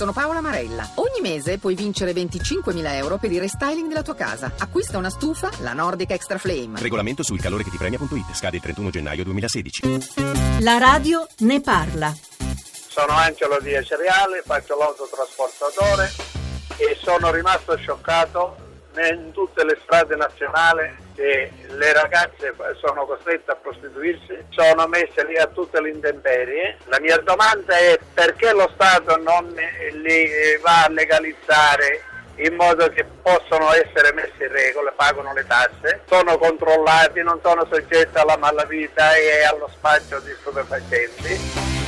Sono Paola Marella. Ogni mese puoi vincere 25.000 euro per il restyling della tua casa. Acquista una stufa, la Nordic Extra Flame. Regolamento sul calore che ti premia.it. Scade il 31 gennaio 2016. La radio ne parla. Sono Angelo di Cereale, faccio l'autotrasportatore e sono rimasto scioccato in tutte le strade nazionali che le ragazze sono costrette a prostituirsi, sono messe lì a tutte le intemperie. La mia domanda è perché lo Stato non li va a legalizzare in modo che possono essere messi in regola, pagano le tasse, sono controllati, non sono soggetti alla malavita e allo spaccio di stupefacenti.